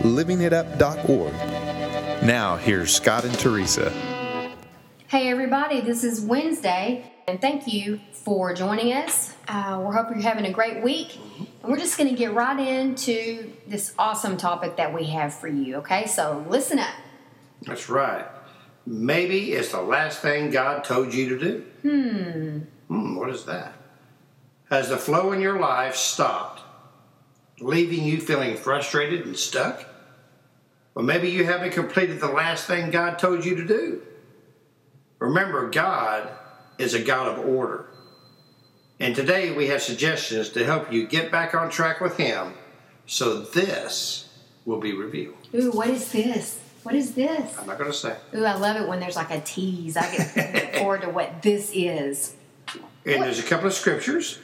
livingitup.org. Now, here's Scott and Teresa. Hey, everybody, this is Wednesday, and thank you for joining us. Uh, we hope you're having a great week, and we're just going to get right into this awesome topic that we have for you, okay? So listen up. That's right. Maybe it's the last thing God told you to do. Hmm. Hmm, what is that? Has the flow in your life stopped, leaving you feeling frustrated and stuck? Or maybe you haven't completed the last thing God told you to do. Remember, God is a God of order. And today we have suggestions to help you get back on track with Him so this will be revealed. Ooh, what is this? What is this? I'm not going to say. Ooh, I love it when there's like a tease. I get forward to what this is. And there's a couple of scriptures.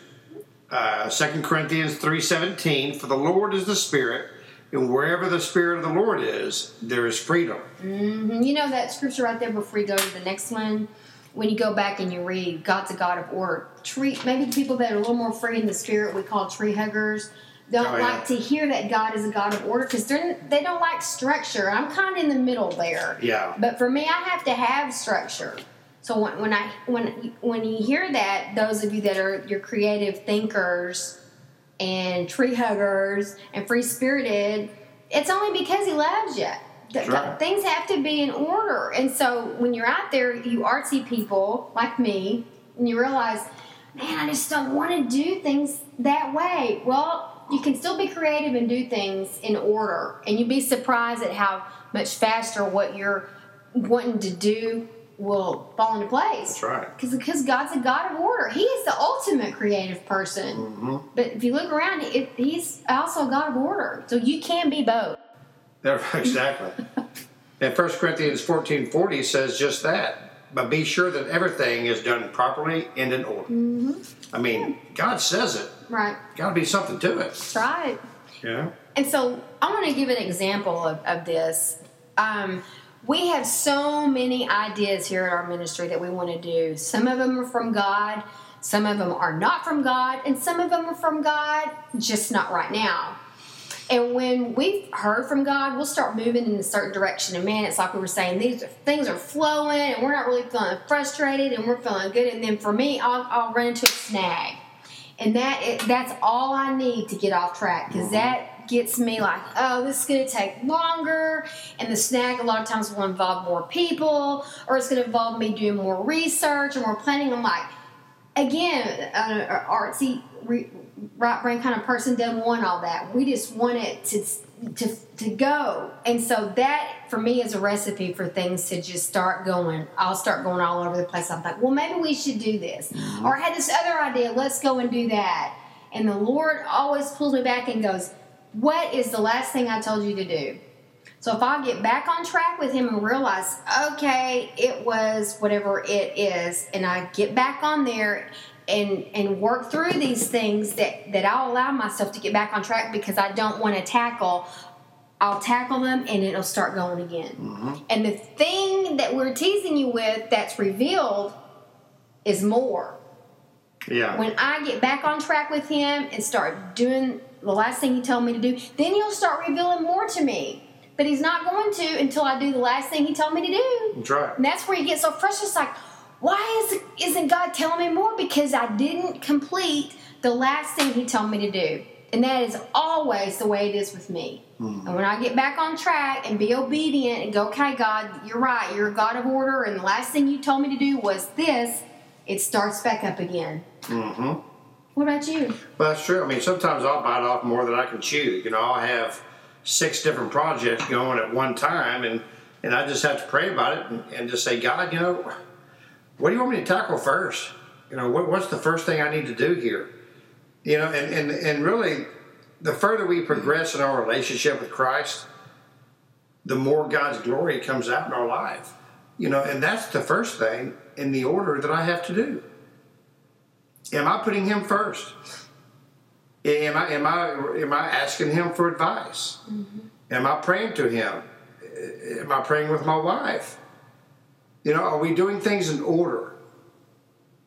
Uh, 2 Corinthians 3.17, For the Lord is the Spirit, and wherever the Spirit of the Lord is, there is freedom. hmm You know that scripture right there before you go to the next one? When you go back and you read, God's a God of order. Tree, maybe the people that are a little more free in the spirit, we call tree huggers, don't Oh, yeah. like to hear that God is a God of order because they don't like structure. I'm kind of in the middle there. Yeah. But for me, I have to have structure. So when, when I when when you hear that, those of you that are your creative thinkers and tree huggers and free spirited, it's only because He loves you. Right. Things have to be in order, and so when you're out there, you artsy people like me, and you realize, man, I just don't want to do things that way. Well, you can still be creative and do things in order, and you'd be surprised at how much faster what you're wanting to do will fall into place. That's right. Because because God's a God of order. He is the ultimate creative person. Mm-hmm. But if you look around, it, He's also a God of order. So you can be both. There- Exactly. and 1 Corinthians 14.40 says just that. But be sure that everything is done properly and in order. Mm-hmm. I mean, God says it. Right. Got to be something to it. That's right. Yeah. And so I want to give an example of, of this. Um, we have so many ideas here at our ministry that we want to do. Some of them are from God, some of them are not from God, and some of them are from God, just not right now. And when we've heard from God, we'll start moving in a certain direction. And man, it's like we were saying, these are, things are flowing, and we're not really feeling frustrated, and we're feeling good. And then for me, I'll, I'll run into a snag and that it, that's all I need to get off track because mm-hmm. that gets me like, oh, this is going to take longer, and the snag a lot of times will involve more people, or it's going to involve me doing more research and more planning. I'm like, again, an artsy, right brain kind of person doesn't want all that. We just want it to to to go, and so that for me is a recipe for things to just start going. I'll start going all over the place. I'm like, well, maybe we should do this, mm-hmm. or I had this other idea. Let's go and do that. And the Lord always pulls me back and goes, "What is the last thing I told you to do?" So if I get back on track with him and realize, okay, it was whatever it is, and I get back on there and and work through these things that that I'll allow myself to get back on track because I don't want to tackle. I'll tackle them and it'll start going again. Mm-hmm. And the thing that we're teasing you with that's revealed is more Yeah. when I get back on track with him and start doing the last thing he told me to do, then he'll start revealing more to me. But he's not going to until I do the last thing he told me to do. That's right. And that's where you get so frustrated. It's like, why is, isn't God telling me more? Because I didn't complete the last thing he told me to do. And that is always the way it is with me. And when I get back on track and be obedient and go, okay, God, you're right, you're a God of order, and the last thing you told me to do was this, it starts back up again. Mm-hmm. What about you? Well, that's true. I mean, sometimes I'll bite off more than I can chew. You know, I'll have six different projects going at one time, and, and I just have to pray about it and, and just say, God, you know, what do you want me to tackle first? You know, what, what's the first thing I need to do here? You know, and, and, and really, the further we progress in our relationship with Christ, the more God's glory comes out in our life. You know, and that's the first thing in the order that I have to do. Am I putting Him first? Am I am I am I asking Him for advice? Mm-hmm. Am I praying to Him? Am I praying with my wife? You know, are we doing things in order?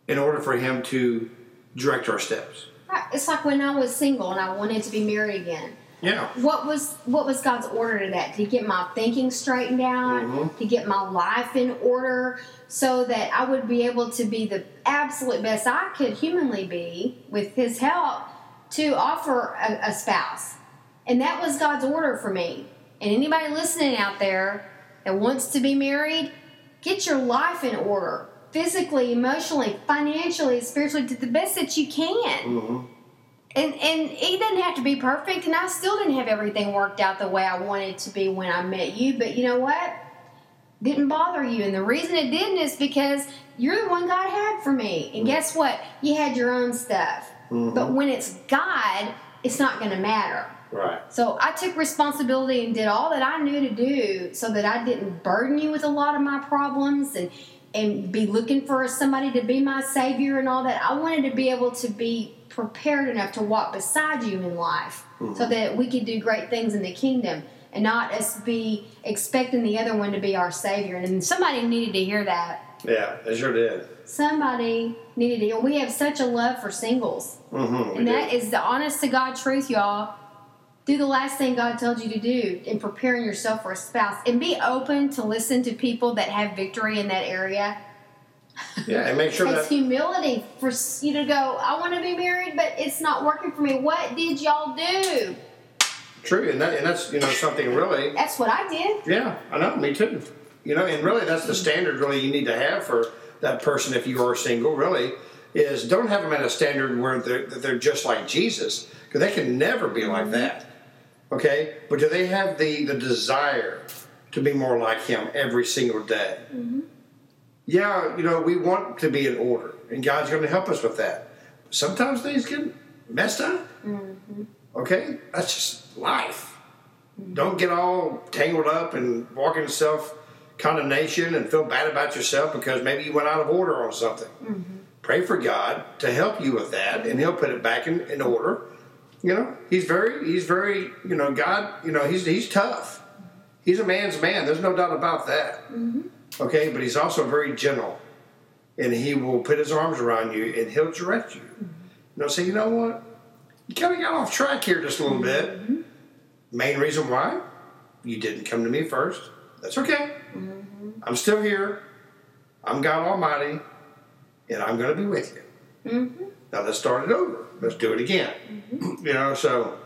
In order for Him to direct our steps. Right. It's like when I was single and I wanted to be married again. Yeah. What was what was God's order to that? To get my thinking straightened out, Mhm. to get my life in order, so that I would be able to be the absolute best I could humanly be with His help to offer a, a spouse. And that was God's order for me. And anybody listening out there that wants to be married, get your life in order, physically, emotionally, financially, spiritually, to the best that you can hmm and and it doesn't have to be perfect and i still didn't have everything worked out the way i wanted to be when i met you but you know what? Didn't bother you and the reason it didn't is because you're the one god had for me. And mm-hmm. guess what? You had your own stuff. Mm-hmm. But when it's god it's not going to matter. Right. so I took responsibility and did all that I knew to do so that I didn't burden you with a lot of my problems and and be looking for somebody to be my savior and all that. I wanted to be able to be prepared enough to walk beside you in life so that we could do great things in the kingdom and not us be expecting the other one to be our savior. And somebody needed to hear that. Yeah, I sure did. Somebody needed to hear. We have such a love for singles. Mm-hmm. And that is the honest to God truth, y'all. Do the last thing God told you to do in preparing yourself for a spouse and be open to listen to people that have victory in that area. Yeah, and make sure It takes that humility for you to go, I want to be married, but it's not working for me. What did y'all do? true, and that and that's you know something really. That's what I did. Yeah, I know, me too. You know, and really that's the standard really you need to have for that person if you are single. Really, is don't have them at a standard where they're they're just like Jesus because they can never be like mm-hmm. that. Okay, but do they have the the desire to be more like Him every single day? Mm-hmm. Yeah, you know we want to be in order, and God's going to help us with that. Sometimes things get messed up. Mm-hmm. Okay, that's just life. Don't get all tangled up and walk in self condemnation and feel bad about yourself because maybe you went out of order on something. Mm-hmm. Pray for God to help you with that, and He'll put it back in, in order. You know, He's very, He's very, you know, God, you know, He's He's tough. He's a man's man. There's no doubt about that. Mm-hmm. Okay, but He's also very gentle, and He will put His arms around you and He'll direct you. Mm-hmm. You know, say, you know what, you kind of got off track here just a little bit. Mm-hmm. Main reason why you didn't come to me first. That's okay. Mm-hmm. I'm still here. I'm God Almighty, and I'm going to be with you. Now let's start it over. Let's do it again. you know, so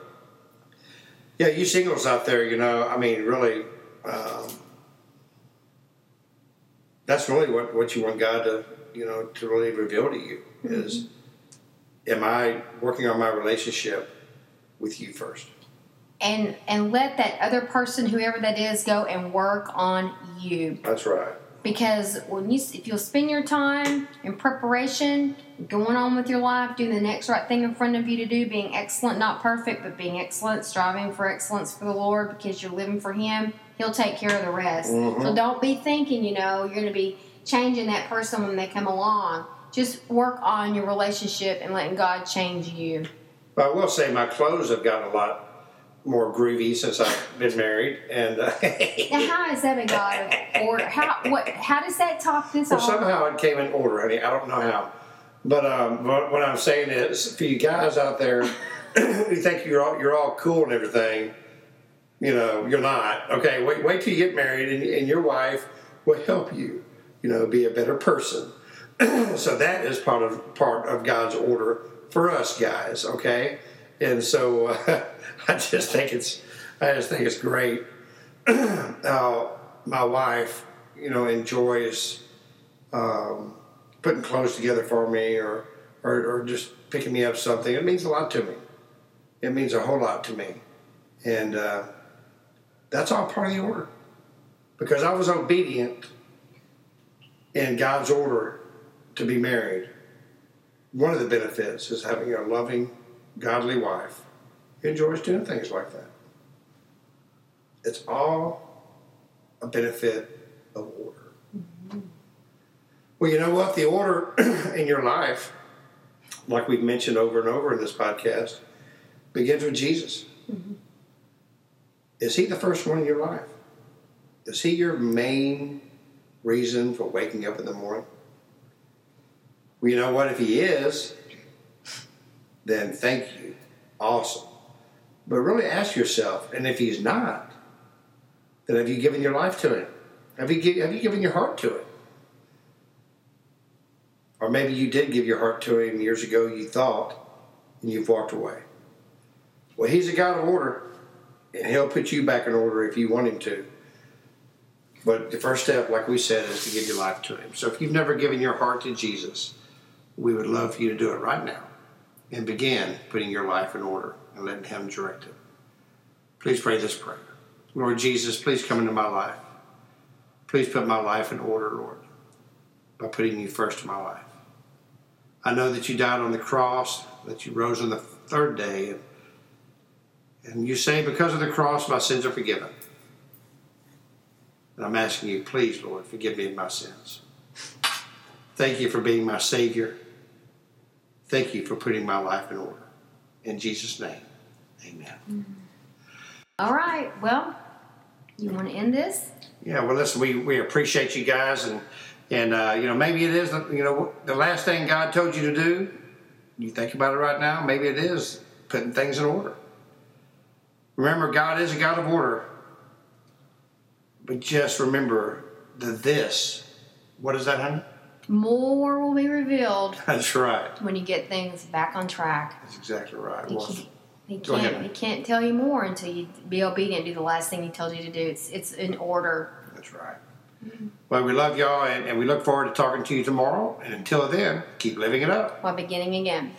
yeah, you singles out there, you know, I mean, really, um, that's really what, what you want God to, you know, to really reveal to you mm-hmm. is, am I working on my relationship with you first? And and let that other person, whoever that is, go and work on you. That's right. because when you if you'll spend your time in preparation going on with your life doing the next right thing in front of you to do being excellent not perfect but being excellent striving for excellence for the lord because you're living for him he'll take care of the rest. So don't be thinking you know you're going to be changing that person when they come along. Just work on your relationship and letting god change you. But I will say my clothes have gotten a lot more groovy since I've been married, and uh, now how is that a god of order how what how does that talk this well, all? somehow it came in order, honey. I don't know how, but um, what, what I'm saying is, for you guys out there who think you're all you're all cool and everything, you know, you're not. Okay, wait wait till you get married, and, and your wife will help you, you know, be a better person. so that is part of part of God's order for us guys. Okay, and so uh, I just think it's I just think it's great how my wife, you know, enjoys um, putting clothes together for me or, or or just picking me up something. It means a lot to me. It means a whole lot to me, and uh, that's all part of the order because I was obedient in God's order to be married. One of the benefits is having a loving, godly wife who enjoys doing things like that. It's all a benefit of order. Mm-hmm. Well, you know what? The order in your life, like we've mentioned over and over in this podcast, begins with Jesus. Is he the first one in your life? Is he your main reason for waking up in the morning? Well, you know what? If he is, then thank you. Awesome. But really ask yourself, and if he's not, then have you given your life to him? Have you, have you given your heart to him? Or maybe you did give your heart to him years ago, you thought, and you've walked away. Well, he's a God of order, and he'll put you back in order if you want him to. But the first step, like we said, is to give your life to him. So if you've never given your heart to Jesus, we would love for you to do it right now and begin putting your life in order and letting him direct it. Please pray this prayer. Lord Jesus, please come into my life. Please put my life in order, Lord, by putting you first in my life. I know that you died on the cross, that you rose on the third day, and, you say, because of the cross, my sins are forgiven. And I'm asking you, please, Lord, forgive me of my sins. Thank you for being my Savior. Thank you for putting my life in order. In Jesus' name, amen. All right. Well, you want to end this? Yeah, well, listen, we, we appreciate you guys, and and uh, you know maybe it is the- you know the last thing God told you to do. You think about it right now. Maybe it is putting things in order. Remember, God is a God of order, but just remember the this. What is that, honey? More will be revealed That's right. when you get things back on track. That's exactly right. He Well, can't, he can't, he can't tell you more until you be obedient, do the last thing he tells you to do. It's, it's in order. that's right. Mm-hmm. Well, we love y'all, and, and we look forward to talking to you tomorrow. And until then, keep living it up. While beginning again.